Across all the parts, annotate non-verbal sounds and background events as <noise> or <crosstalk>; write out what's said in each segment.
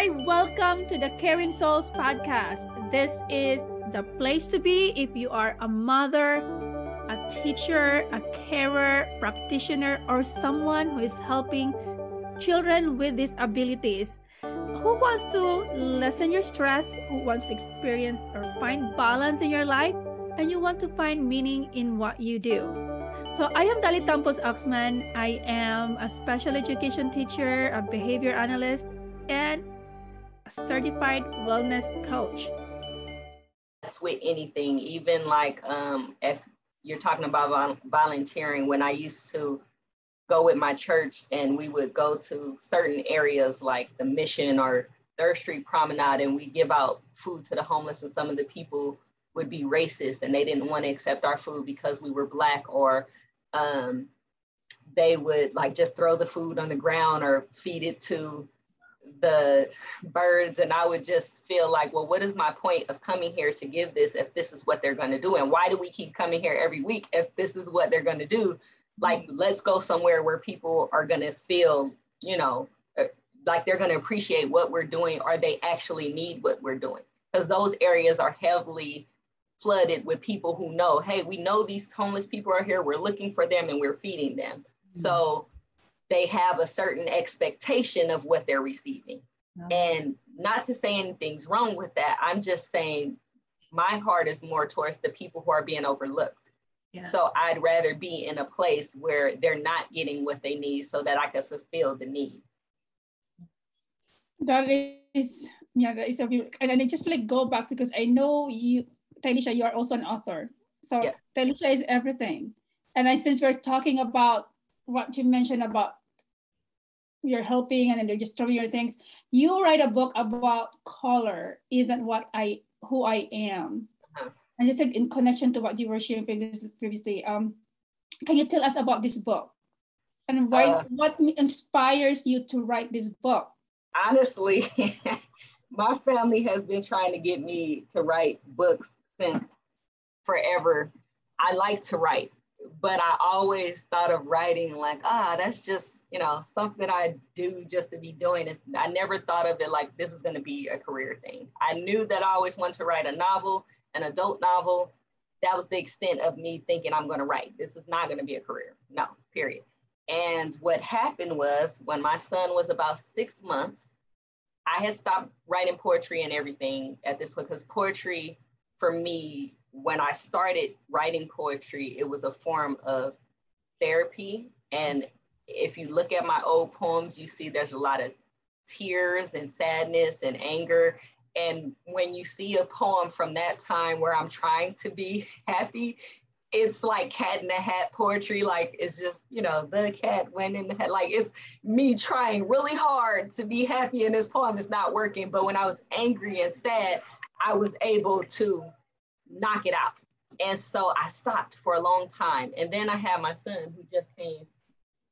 Hi, welcome to the Caring Souls podcast. This is the place to be if you are a mother, a teacher, a carer, practitioner, or someone who is helping children with disabilities. Who wants to lessen your stress, who wants to experience or find balance in your life, and you want to find meaning in what you do. So I am Dali Tampos Oxman. I am a special education teacher, a behavior analyst, and a certified wellness coach. That's with anything, even like um, if you're talking about vol- volunteering, when I used to go with my church and we would go to certain areas like the mission or Third Street Promenade and we give out food to the homeless and some of the people would be racist and they didn't want to accept our food because we were black or um, they would like just throw the food on the ground or feed it to the birds and i would just feel like well what is my point of coming here to give this if this is what they're going to do? And why do we keep coming here every week if this is what they're going to do? Like let's go somewhere where people are going to feel you know uh, like they're going to appreciate what we're doing or they actually need what we're doing. Because those areas are heavily flooded with people who know hey we know these homeless people are here we're looking for them and we're feeding them. Mm-hmm. so they have a certain expectation of what they're receiving. Oh. And not to say anything's wrong with that, I'm just saying my heart is more towards the people who are being overlooked. Yes. So I'd rather be in a place where they're not getting what they need so that I can fulfill the need. That is, yeah, that is a view. And then just like go back to because I know you, Tylesha, you are also an author. So yeah. Tylesha is everything. And then since we're talking about what you mentioned about you're helping and then they're just throwing your things. You write a book about color isn't what I who I am. Uh-huh. And just in connection to what you were sharing previously, um, can you tell us about this book and why uh, what inspires you to write this book? Honestly, <laughs> my family has been trying to get me to write books since forever. I like to write but I always thought of writing like, ah, that's just, you know, something I do just to be doing. It's, I never thought of it like this is going to be a career thing. I knew that I always wanted to write a novel, an adult novel. That was the extent of me thinking I'm going to write. This is not going to be a career. No, period. And what happened was when my son was about six months, I had stopped writing poetry and everything at this point because poetry for me when I started writing poetry, it was a form of therapy. And if you look at my old poems, you see there's a lot of tears and sadness and anger. And when you see a poem from that time where I'm trying to be <laughs> happy, it's like cat in the hat poetry. Like it's just, you know, the cat went in the hat. Like it's me trying really hard to be happy in this poem. It's not working. But when I was angry and sad, I was able to knock it out. And so I stopped for a long time. And then I had my son who just came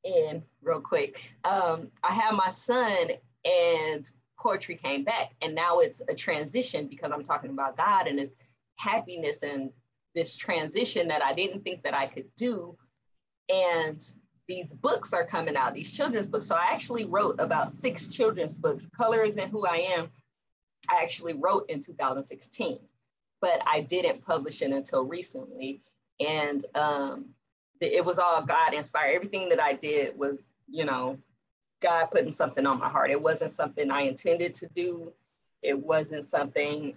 in real quick. Um, I had my son and poetry came back. And now it's a transition because I'm talking about God and his happiness and this transition that I didn't think that I could do. And these books are coming out, these children's books. So I actually wrote about six children's books. Color Isn't Who I Am, I actually wrote in 2016 but I didn't publish it until recently. And um, it was all God inspired. Everything that I did was, you know, God putting something on my heart. It wasn't something I intended to do. It wasn't something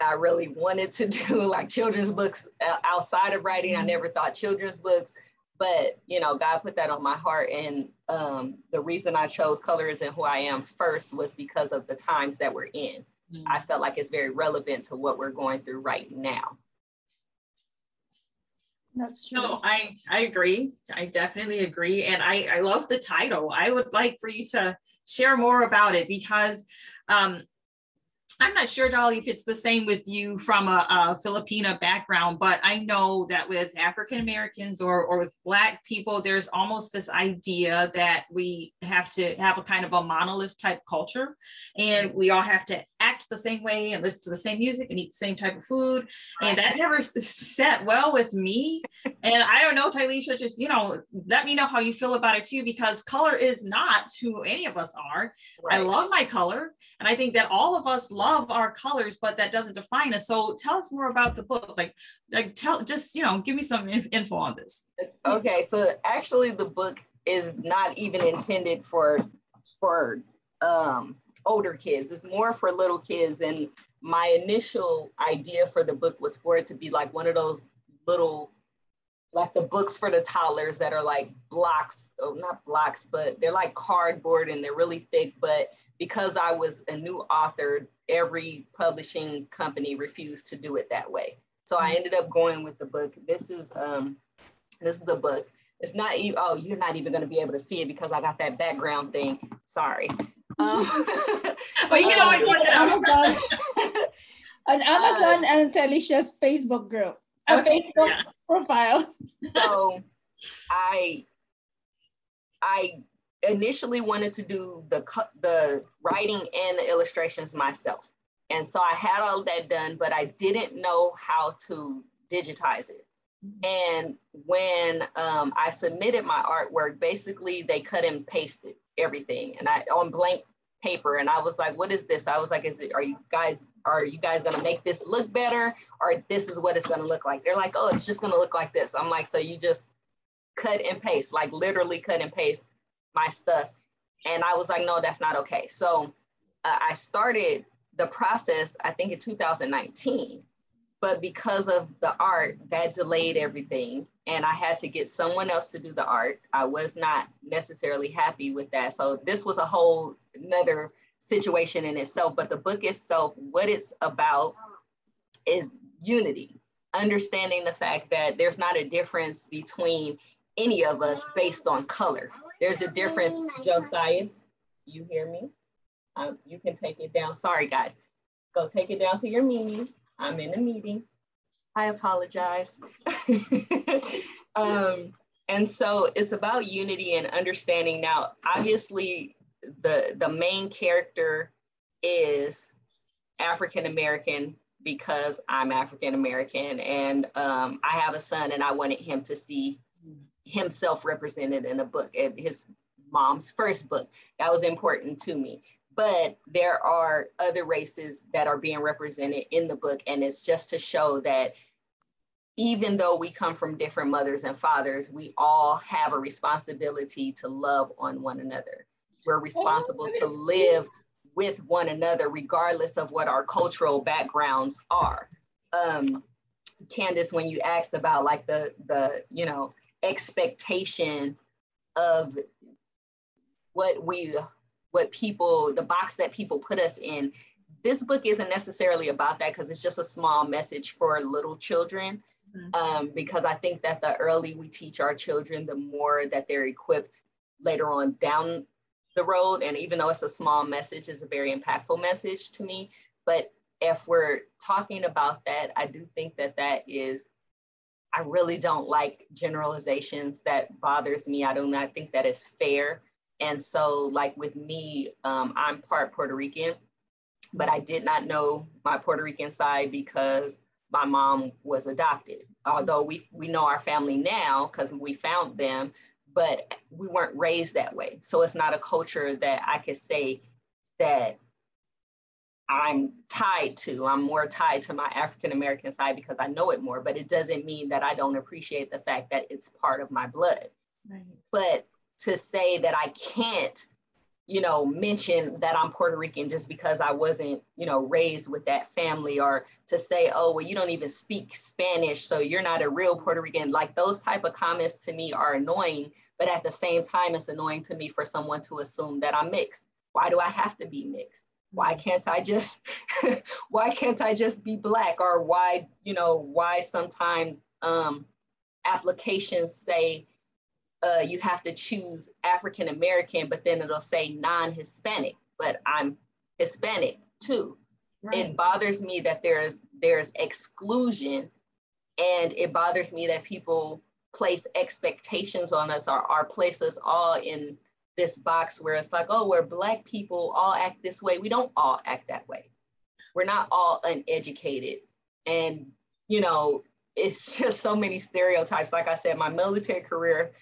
I really wanted to do, <laughs> like children's books uh, outside of writing. I never thought children's books, but you know, God put that on my heart. And um, the reason I chose Color Isn't Who I Am first was because of the times that we're in. Mm-hmm. I felt like it's very relevant to what we're going through right now. That's true. No, I, I agree. I definitely agree. And I, I love the title. I would like for you to share more about it because um, I'm not sure, Dolly, if it's the same with you from a, a Filipina background, but I know that with African Americans or, or with Black people, there's almost this idea that we have to have a kind of a monolith type culture and we all have to act the same way and listen to the same music and eat the same type of food. And that never set well with me. And I don't know, Tylesha, just, you know, let me know how you feel about it too, because color is not who any of us are. Right. I love my color. And I think that all of us love our colors, but that doesn't define us. So tell us more about the book. Like, like tell, just, you know, give me some info on this. Okay. So actually the book is not even intended for, for um, older kids. It's more for little kids. And my initial idea for the book was for it to be like one of those little like the books for the toddlers that are like blocks, oh, not blocks, but they're like cardboard and they're really thick. But because I was a new author, every publishing company refused to do it that way. So I ended up going with the book. This is um, this is the book. It's not you. Oh, you're not even going to be able to see it because I got that background thing. Sorry. Um, <laughs> <laughs> but you can always look it up. Amazon, <laughs> on Amazon uh, and Tylesha's Facebook group, a okay, Facebook yeah. profile. so I I initially wanted to do the the writing and the illustrations myself. And so I had all that done, but I didn't know how to digitize it. And when um, I submitted my artwork, basically they cut and pasted everything, and I on blank paper. And I was like, "What is this?" I was like, "Is it? Are you guys? Are you guys gonna make this look better, or this is what it's gonna look like?" They're like, "Oh, it's just gonna look like this." I'm like, "So you just cut and paste, like literally cut and paste my stuff?" And I was like, "No, that's not okay." So uh, I started the process. I think in 2019 but because of the art that delayed everything and i had to get someone else to do the art. I was not necessarily happy with that. So this was a whole another situation in itself but the book itself what it's about is unity understanding the fact that there's not a difference between any of us based on color. There's a difference josias you hear me? Um, you can take it down. Sorry guys. Go take it down to your meeting I'm in a meeting. I apologize. <laughs> um, and so it's about unity and understanding. Now, obviously, the the main character is African American because I'm African American, and um, I have a son, and I wanted him to see himself represented in a book, his mom's first book. That was important to me but there are other races that are being represented in the book and it's just to show that even though we come from different mothers and fathers we all have a responsibility to love on one another. We're responsible to live with one another regardless of what our cultural backgrounds are. Um, candace when you asked about like the the you know expectation of what we what people, the box that people put us in. This book isn't necessarily about that because it's just a small message for little children. Mm-hmm. Um, because I think that the early we teach our children, the more that they're equipped later on down the road. And even though it's a small message, it's a very impactful message to me. But if we're talking about that, I do think that that is I really don't like generalizations. That bothers me. I do not think that is fair. And so, like with me, um, I'm part Puerto Rican, but I did not know my Puerto Rican side because my mom was adopted. Although we, we know our family now because we found them, but we weren't raised that way. So it's not a culture that I could say that I'm tied to. I'm more tied to my African American side because I know it more, but it doesn't mean that I don't appreciate the fact that it's part of my blood. Right. But to say that I can't, you know, mention that I'm Puerto Rican just because I wasn't, you know, raised with that family or to say, oh, well, you don't even speak Spanish, so you're not a real Puerto Rican. Like those type of comments to me are annoying, but at the same time, it's annoying to me for someone to assume that I'm mixed. Why do I have to be mixed? Why can't I just <laughs> why can't I just be black? Or why, you know, why sometimes um applications say uh, you have to choose African American, but then it'll say non Hispanic, but I'm Hispanic too. Right. It bothers me that there's there's exclusion and it bothers me that people place expectations on us or, or place us all in this box where it's like, oh, we're black people all act this way. We don't all act that way. We're not all uneducated. And, you know, it's <laughs> just so many stereotypes. Like I said, my military career,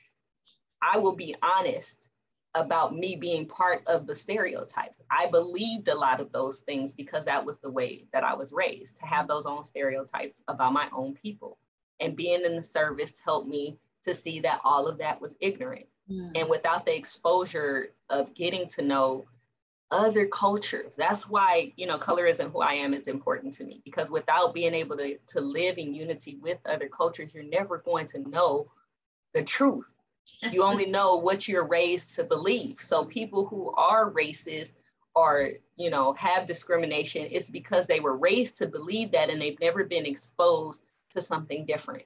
I will be honest about me being part of the stereotypes. I believed a lot of those things because that was the way that I was raised to have those own stereotypes about my own people. And being in the service helped me to see that all of that was ignorant. And without the exposure of getting to know other cultures, that's why, you know, color isn't who I am is important to me because without being able to, to live in unity with other cultures, you're never going to know the truth. You only know what you're raised to believe. So people who are racist or, you know, have discrimination, it's because they were raised to believe that and they've never been exposed to something different.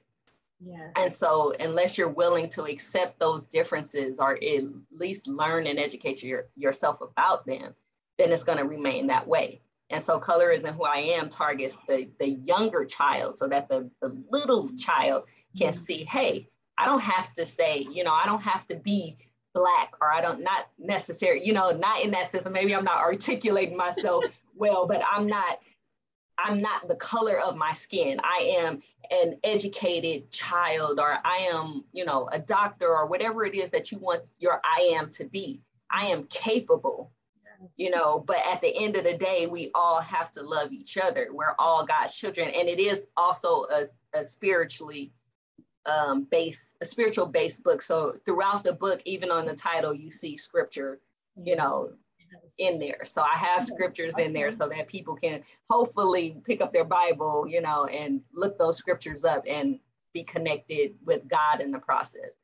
Yes. And so, unless you're willing to accept those differences or at least learn and educate your, yourself about them, then it's going to remain that way. And so, color isn't, who I am, targets the, the younger child so that the, the little child can mm-hmm. see, hey, I don't have to say, you know, I don't have to be black or I don't, not necessary, you know, not in that sense. Maybe I'm not articulating myself <laughs> well, but I'm not I'm not the color of my skin. I am an educated child, or I am, you know, a doctor, or whatever it is that you want your I am to be. I am capable, you know, but at the end of the day, we all have to love each other. We're all God's children. And it is also a, a spiritually um, based, a spiritual base book. So throughout the book, even on the title, you see scripture, you know, in there. So I have scriptures in there so that people can hopefully pick up their Bible, you know, and look those scriptures up and be connected with God in the process.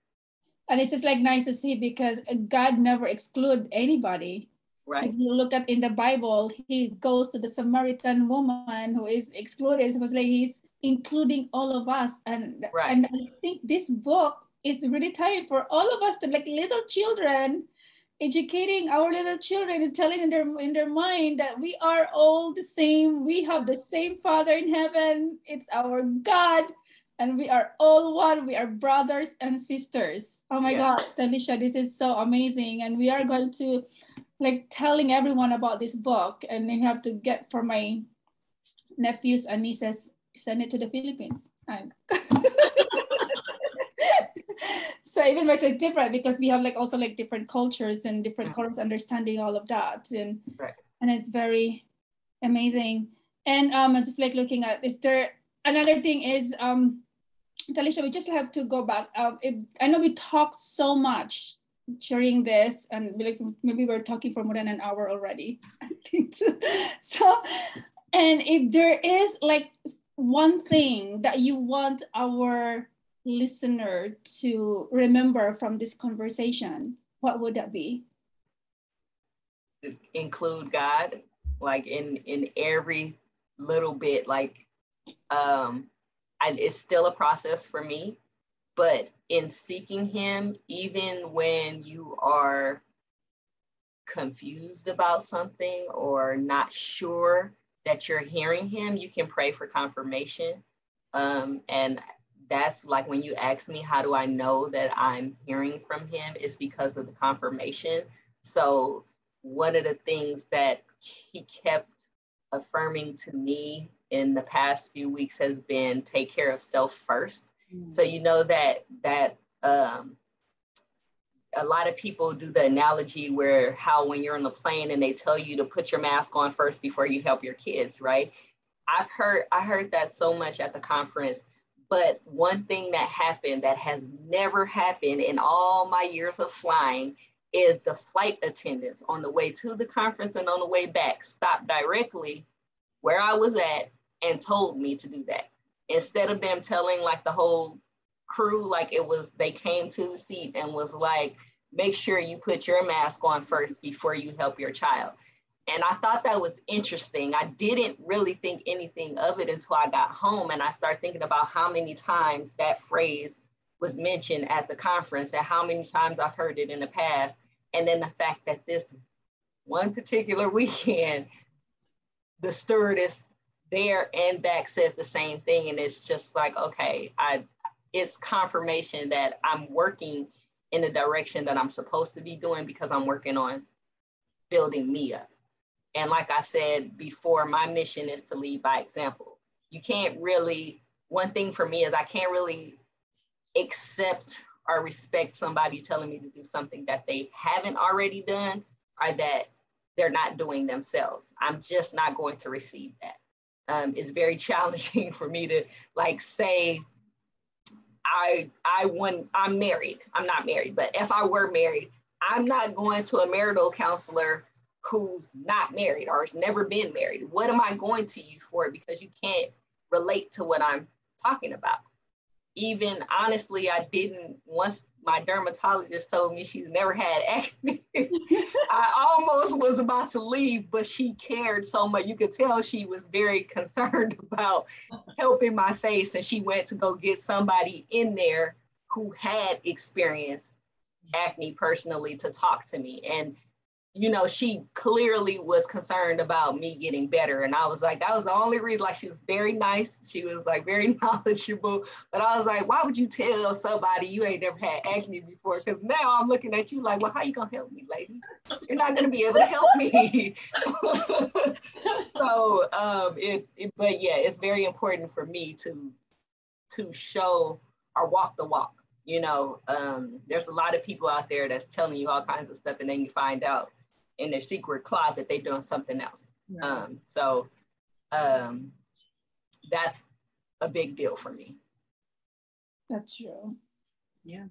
And it's just like nice to see because God never exclude anybody. Right. If you look at in the Bible, he goes to the Samaritan woman who is excluded. It was like he's including all of us. And right. and I think this book is really time for all of us to like little children educating our little children and telling in their in their mind that we are all the same. We have the same father in heaven. It's our god. And we are all one. We are brothers and sisters. Oh my god Tylesha this is so amazing. And we are going to like telling everyone about this book. And we have to get for my nephews and nieces send it to the philippines <laughs> so even myself it's different because we have like also like different cultures and different mm-hmm. cultures understanding all of that and right. and it's very amazing and um I'm just like looking at is there another thing is um Tylesha we just have to go back um if, I know we talked so much during this and like maybe we're talking for more than an hour already <laughs> I think so. <laughs> so and if there is like one thing that you want our listener to remember from this conversation, what would that be? Include God, like in in every little bit. Like, um, I, it's still a process for me, but in seeking Him, even when you are confused about something or not sure that you're hearing Him, you can pray for confirmation. Um, and that's like when you ask me, how do I know that I'm hearing from him? It's because of the confirmation. So, one of the things that he kept affirming to me in the past few weeks has been take care of self 1st mm-hmm. So, you know that, that, um, a lot of people do the analogy where how when you're on the plane and they tell you to put your mask on first before you help your kids, right? I've heard I heard that so much at the conference but one thing that happened that has never happened in all my years of flying is the flight attendants on the way to the conference and on the way back stopped directly where I was at and told me to do that. Instead of them telling like the whole crew, like it was, they came to the seat and was like, make sure you put your mask on first before you help your child. And I thought that was interesting. I didn't really think anything of it until I got home and I started thinking about how many times that phrase was mentioned at the conference and how many times I've heard it in the past. And then the fact that this one particular <laughs> weekend, the stewardess there and back said the same thing. And it's just like, okay, I it's confirmation that I'm working in the direction that I'm supposed to be doing because I'm working on building me up. And like I said before, my mission is to lead by example. You can't really, one thing for me is I can't really accept or respect somebody telling me to do something that they haven't already done or that they're not doing themselves. I'm just not going to receive that. Um, it's very <laughs> challenging for me to like say, I I want I'm married. I'm not married, but if I were married, I'm not going to a marital counselor who's not married or has never been married. What am I going to you for? Because you can't relate to what I'm talking about. Even honestly, I didn't once my dermatologist told me she's never had acne. <laughs> I almost was about to leave, but she cared so much. You could tell she was very concerned <laughs> about helping my face. And she went to go get somebody in there who had experienced acne personally to talk to me. And you know, she clearly was concerned about me getting better. And I was like, that was the only reason. Like, she was very nice. She was like very <laughs> knowledgeable. But I was like, why would you tell somebody you ain't never had acne before? Because now I'm looking at you like, well, how you gonna help me, lady? You're not gonna be able to help me. <laughs> so, um, it, it, but yeah, it's very important for me to to show or walk the walk. You know, um, there's a lot of people out there that's telling you all kinds of stuff, and then you find out in their secret closet, they're doing something else. Um, so um, that's a big deal for me. That's true. Yeah.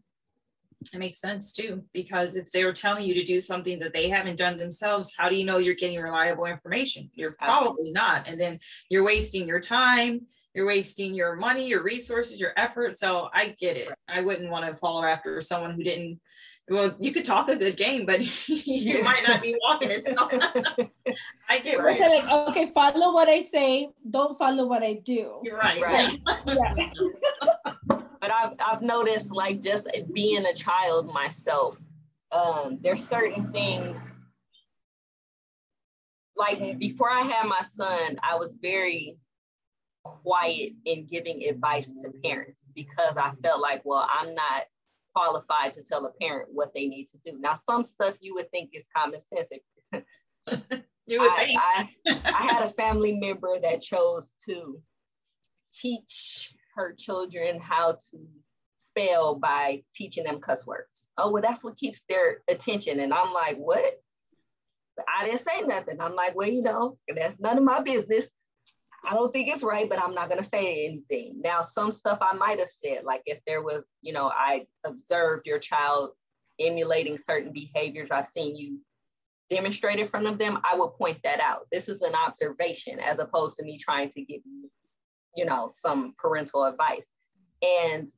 It makes sense too, because if they were telling you to do something that they haven't done themselves, how do you know you're getting reliable information? You're probably Absolutely. not. And then you're wasting your time, you're wasting your money, your resources, your effort. So I get it. I wouldn't want to follow after someone who didn't well, you could talk a good game, but <laughs> you might not be walking it. <laughs> <laughs> I get right. So like, okay, follow what I say, don't follow what I do. You're right. right. yeah. but I've, I've noticed like just being a child myself, um, there's certain things like before I had my son, I was very quiet in giving advice to parents because I felt like, well, I'm not qualified to tell a parent what they need to do. Now, some stuff you would think is common sense. <laughs> you would I, think. I, I had a <laughs> family member that chose to teach her children how to spell by teaching them cuss words. Oh, well, that's what keeps their attention. And I'm like, what? I didn't say nothing. I'm like, well, you know, that's none of my business. I don't think it's right, but I'm not going to say anything. Now, some stuff I might have said, like if there was, you know, I observed your child emulating certain behaviors I've seen you demonstrate in front of them, I would point that out. This is an observation as opposed to me trying to give you, you know, some parental advice. And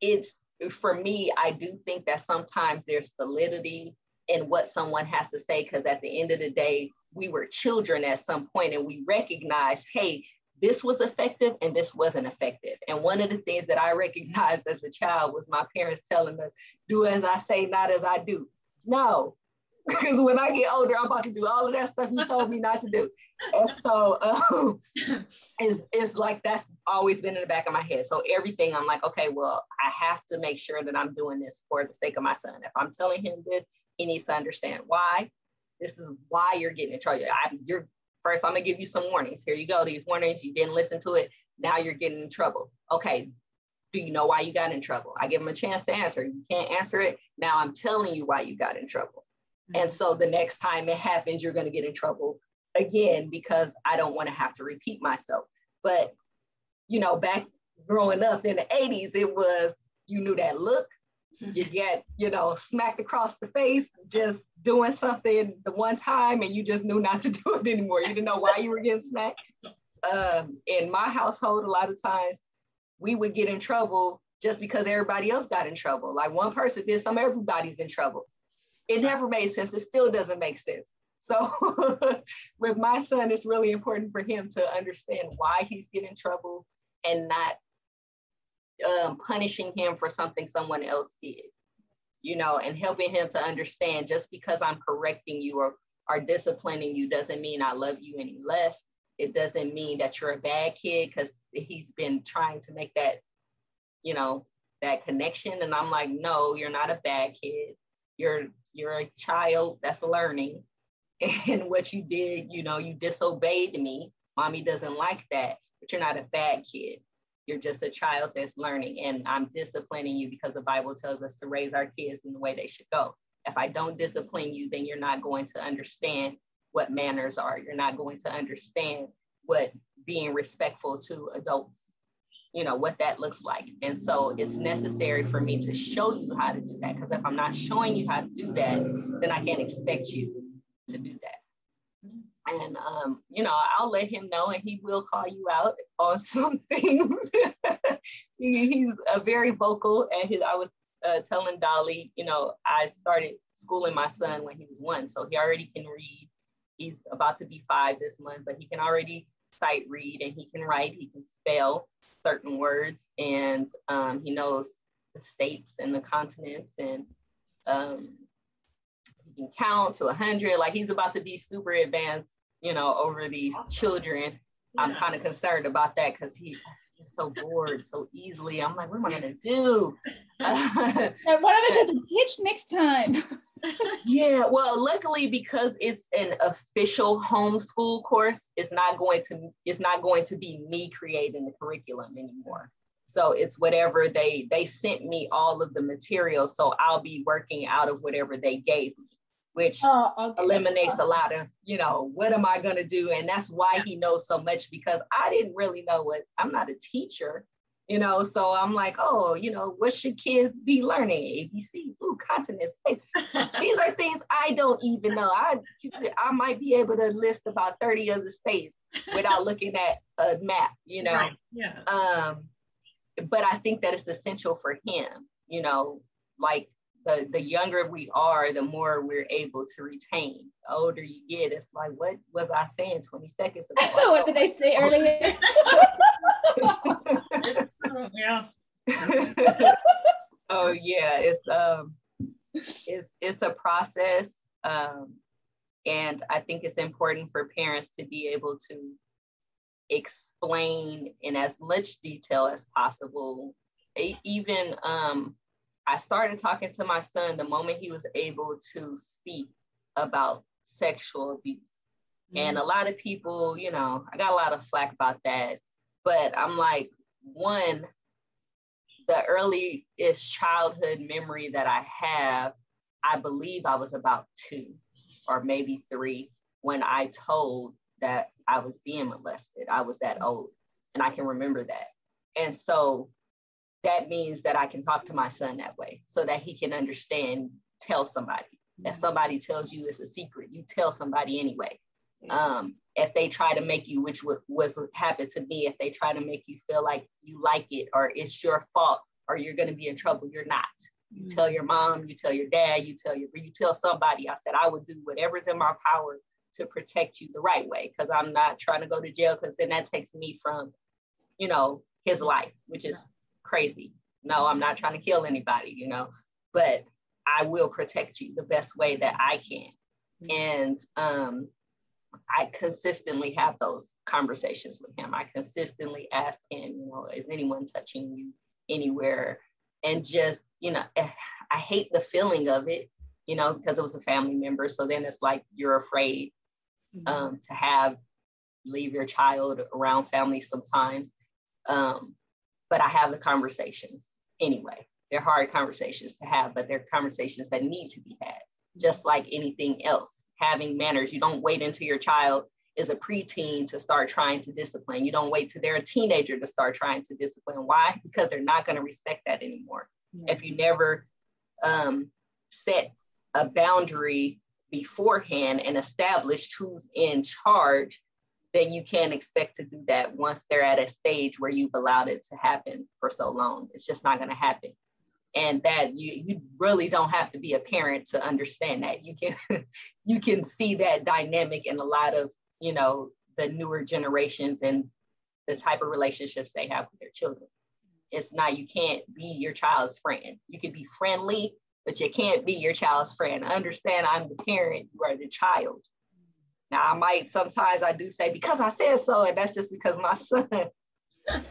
it's for me, I do think that sometimes there's validity in what someone has to say because at the end of the day, we were children at some point and we recognized, hey, this was effective and this wasn't effective. And one of the things that I recognized as a child was my parents telling us, do as I say, not as I do. No, <laughs> because when I get older, I'm about to do all of that stuff you told me not to do. And so um, it's, it's like that's always been in the back of my head. So everything I'm like, okay, well, I have to make sure that I'm doing this for the sake of my son. If I'm telling him this, he needs to understand why. This is why you're getting in trouble. I, you're first. I'm gonna give you some warnings. Here you go. These warnings. You didn't listen to it. Now you're getting in trouble. Okay. Do you know why you got in trouble? I give them a chance to answer. You can't answer it. Now I'm telling you why you got in trouble. Mm-hmm. And so the next time it happens, you're to get in trouble again because I don't want to have to repeat myself. But, you know, back growing up in the 80s, it was you knew that look, you get, you know, smacked across the face just doing something the one time and you just knew not to <laughs> do it anymore. You didn't know why you were getting smacked. Um, in my household, a lot of times we would get in trouble just because everybody else got in trouble. Like one person did some, everybody's in trouble. It never made sense. It still doesn't make sense. So <laughs> with my son, it's really important for him to understand why he's getting trouble and not um, punishing him for something someone else did, you know, and helping him to understand just because I'm correcting you or are disciplining you doesn't mean I love you any less. It doesn't mean that you're a bad kid because he's been trying to make that, you know, that connection. And I'm like, no, you're not a bad kid. You're you're a child that's learning. <laughs> And what you did, you know, you disobeyed me. Mommy doesn't like that, but you're not a bad kid. You're just a child that's learning. And I'm disciplining you because the Bible tells us to raise our kids in the way they should go. If I don't discipline you, then you're not going to understand what manners are. You're not going to understand what being respectful to adults, you know, what that looks like. And so it's necessary for me to show you how to do that. Because if I'm not showing you how to do that, then I can't expect you to do that. And um, you know, I'll let him know, and he will call you out on <laughs> some things. <laughs> he, he's a very vocal, and his, I was uh, telling Dolly, you know, I started schooling my son when he was one, so he already can read. He's about to be five this month, but he can already sight read and he can write. He can spell certain words, and um, he knows the states and the continents, and um, he can count to a hundred. Like he's about to be super advanced, you know, over these children. Yeah. I'm kind of concerned about that because he so bored so easily. I'm like, what am I gonna do? <laughs> what am I going to teach next time? <laughs> yeah, well, luckily because it's an official homeschool course, it's not going to it's not going to be me creating the curriculum anymore. So it's whatever they they sent me all of the material, so I'll be working out of whatever they gave me which oh, okay. eliminates a lot of, you know, what am I going to do? And that's why he knows so much because I didn't really know what I'm not a teacher, you know. So I'm like, oh, you know, what should kids be learning? ABCs, ooh, continents. <laughs> These are things I don't even know. I I might be able to list about 30 of the states without <laughs> looking at a map, you know. Right. Yeah. Um, but I think that it's essential for him, you know, like the, the younger we are, the more we're able to retain. The older you get, it's like, what was I saying 20 seconds ago? <laughs> what did I say <laughs> earlier? yeah. <laughs> oh yeah, it's um it's it's a process. Um and I think it's important for parents to be able to explain in as much detail as possible, even um I started talking to my son the moment he was able to speak about sexual abuse. Mm-hmm. And a lot of people, you know, I got a lot of flack about that. But I'm like, one, the earliest childhood memory that I have, I believe I was about two or maybe three when I told that I was being molested. I was that old and I can remember that. And so that means that I can talk to my son that way so that he can understand, tell somebody. If somebody tells you it's a secret, you tell somebody anyway. Um, if they try to make you, which w- was what happened to me, if they try to make you feel like you like it or it's your fault or you're going to be in trouble, you're not. You mm-hmm. tell your mom, you tell your dad, you tell your, you tell somebody. I said I would do whatever's in my power to protect you the right way because I'm not trying to go to jail because then that takes me from, you know, his life, which is crazy. No, I'm not trying to kill anybody, you know, but I will protect you the best way that I can. And um, I consistently have those conversations with him. I consistently ask him, you know, is anyone touching you anywhere? And just, you know, eh, I hate the feeling of it, you know, because it was a family member. So then it's like you're afraid mm-hmm. um, to have leave your child around family sometimes. Um, but I have the conversations anyway. They're hard conversations to have, but they're conversations that need to be had, just like anything else. Having manners, you don't wait until your child is a preteen to start trying to discipline. You don't wait till they're a teenager to start trying to discipline. Why? Because they're not going to respect that anymore. Yeah. If you never um, set a boundary beforehand and established who's in charge, then you can't expect to do that once they're at a stage where you've allowed it to happen for so long. It's just not going to happen. And that you you really don't have to be a parent to understand that. You can <laughs> you can see that dynamic in a lot of, you know, the newer generations and the type of relationships they have with their children. It's not you can't be your child's friend. You can be friendly, but you can't be your child's friend. Understand I'm the parent, you are the child Now I might sometimes I do say because I said so, and that's just because my son. <laughs>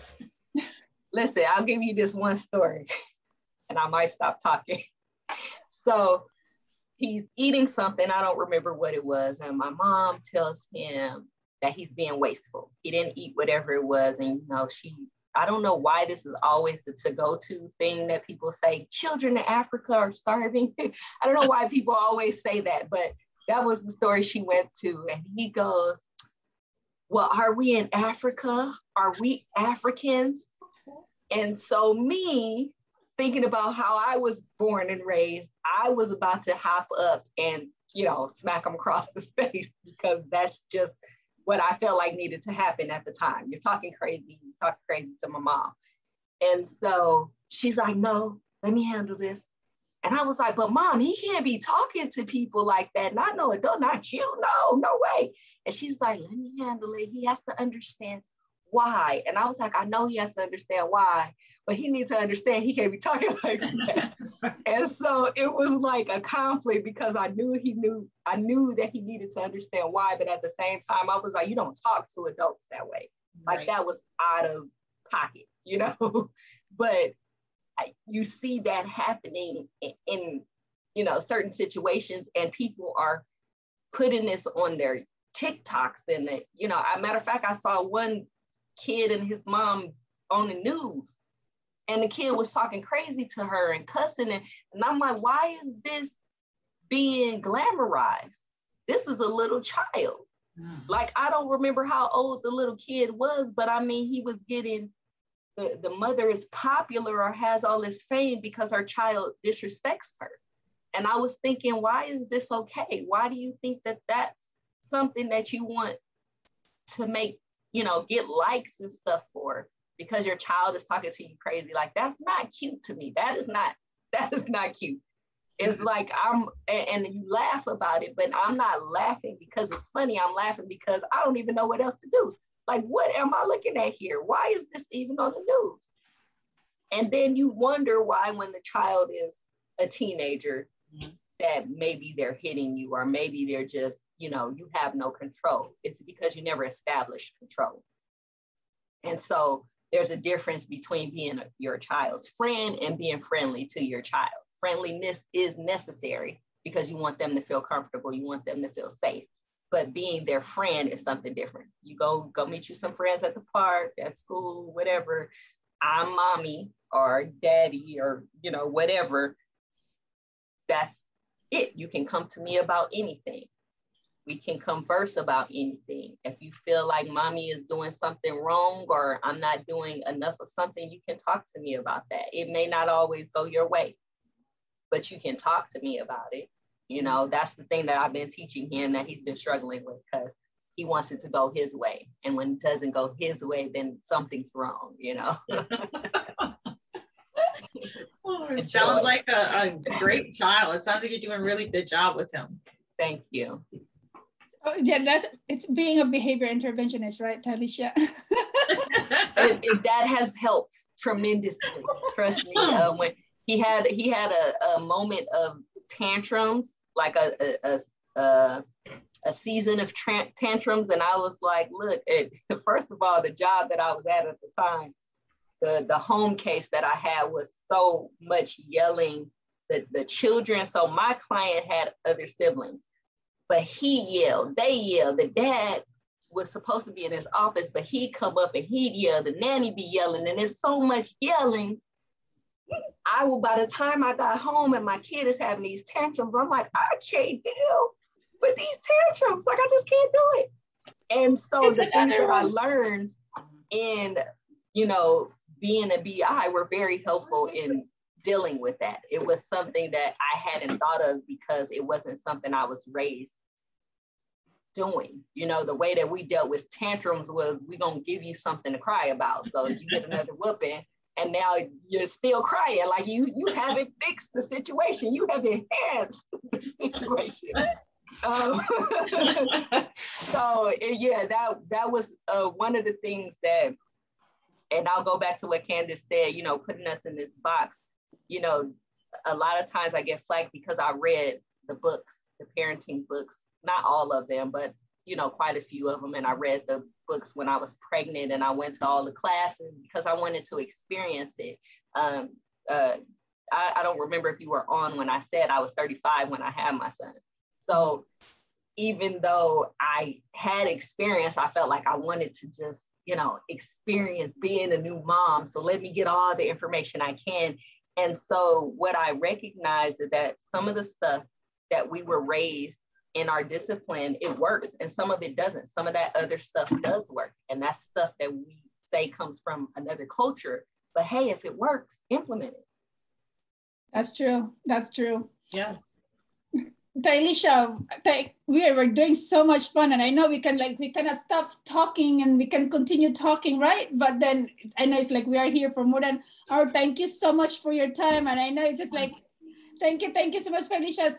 Listen, I'll give you this one story, and I might stop talking. So he's eating something, I don't remember what it was, and my mom tells him that he's being wasteful. He didn't eat whatever it was, and you know, she I don't know why this is always the to go to thing that people say children in Africa are starving. <laughs> I don't know why people always say that, but that was the story she went to. And he goes, Well, are we in Africa? Are we Africans? And so, me thinking about how I was born and raised, I was about to hop up and, you know, smack him across the <laughs> face because that's just what I felt like needed to happen at the time. You're talking crazy, you're talking crazy to my mom. And so she's like, no, let me handle this. And I was like, but mom, he can't be talking to people like that. Not no adult, not you. No, no way. And she's like, let me handle it. He has to understand why. And I was like, I know he has to understand why, but he needs to understand he can't be talking <laughs> like that. and so it was like a conflict because I knew he knew, I knew that he needed to understand why, but at the same time, I was like, you don't talk to adults that way. Like right. that was out of pocket, you know? <laughs> but you see that happening in, you know, certain situations and people are putting this on their TikToks and, you know, a matter of fact, I saw one kid and his mom on the news and the kid was talking crazy to her and cussing and, and i'm like why is this being glamorized this is a little child mm. like i don't remember how old the little kid was but i mean he was getting the, the mother is popular or has all this fame because her child disrespects her and i was thinking why is this okay why do you think that that's something that you want to make you know get likes and stuff for because your child is talking to you crazy. Like that's not cute to me. That is not <laughs> that is not cute. It's mm-hmm. like I'm and you laugh about it, but I'm not laughing because it's funny. I'm laughing because I don't even know what else to do. Like, what am I looking at here? Why is this even on the news? And then you wonder why, when the child is a teenager, that maybe they're hitting you, or maybe they're just, you know, you have no control. It's because you never established control. And so there's a difference between being a, your child's friend and being friendly to your child. Friendliness is necessary because you want them to feel comfortable, you want them to feel safe. But being their friend is something different. You go go meet you some friends at the park, at school, whatever. I'm mommy or daddy or you know whatever. That's it. You can come to me about anything we can converse about anything. If you feel like mommy is doing something wrong or I'm not doing enough of something, you can talk to me about that. It may not always go your way, but you can talk to me about it. You know, that's the thing that I've been teaching him that he's been struggling with because he wants it to go his way. And when it doesn't go his way, then something's wrong, you know. oh, <laughs> it sounds like a, a great child. It sounds like you're doing a really good job with him. Thank you. Oh, yeah, that's it's being a behavior interventionist, right, Tylesha? <laughs> it, it, that has helped tremendously. Trust me. Uh, when he had he had a, a moment of tantrums, like a a, a, a season of tra- tantrums, and I was like, look, it, <laughs> first of all, the job that I was at at the time, the the home case that I had was so much yelling. The, the children, so my client had other siblings but he yelled, they yelled. The dad was supposed to be in his office, but he'd come up and he'd yell. The nanny be yelling, and there's so much yelling. I will, by the time I got home and my kid is having these tantrums, I'm like, I can't deal with these tantrums. Like, I just can't do it. And so the things that I learned in, you know, being a BI were very helpful in dealing with that. It was something that I hadn't thought of because it wasn't something I was raised doing. You know, the way that we dealt with tantrums was we're gonna give you something to cry about. So you get another whooping and now you're still crying. Like you you haven't <laughs> fixed the situation. You have enhanced <laughs> the situation. Um, <laughs> so yeah, that that was uh, one of the things that, and I'll go back to what Candace said. You know, putting us in this box you know, a lot of times I get flagged because I read the books, the parenting books, not all of them, but you know, quite a few of them. And I read the books when I was pregnant and I went to all the classes because I wanted to experience it. Um, uh, I, I don't remember if you were on when I said I was 35 when I had my son. So even though I had experience, I felt like I wanted to just, you know, experience being a new mom. So let me get all the information I can. And so what I recognize is that some of the stuff that we were raised in our discipline, it works, and some of it doesn't. Some of that other stuff does work, and that's stuff that we say comes from another culture. But hey, if it works, implement it. That's true. That's true. Yes. <laughs> Tylesha, we are doing so much fun, and I know we can like we cannot stop talking, and we can continue talking, right? But then I know it's like we are here for more than our. Thank you so much for your time, and I know it's just like, thank you, thank you so much, Felicia.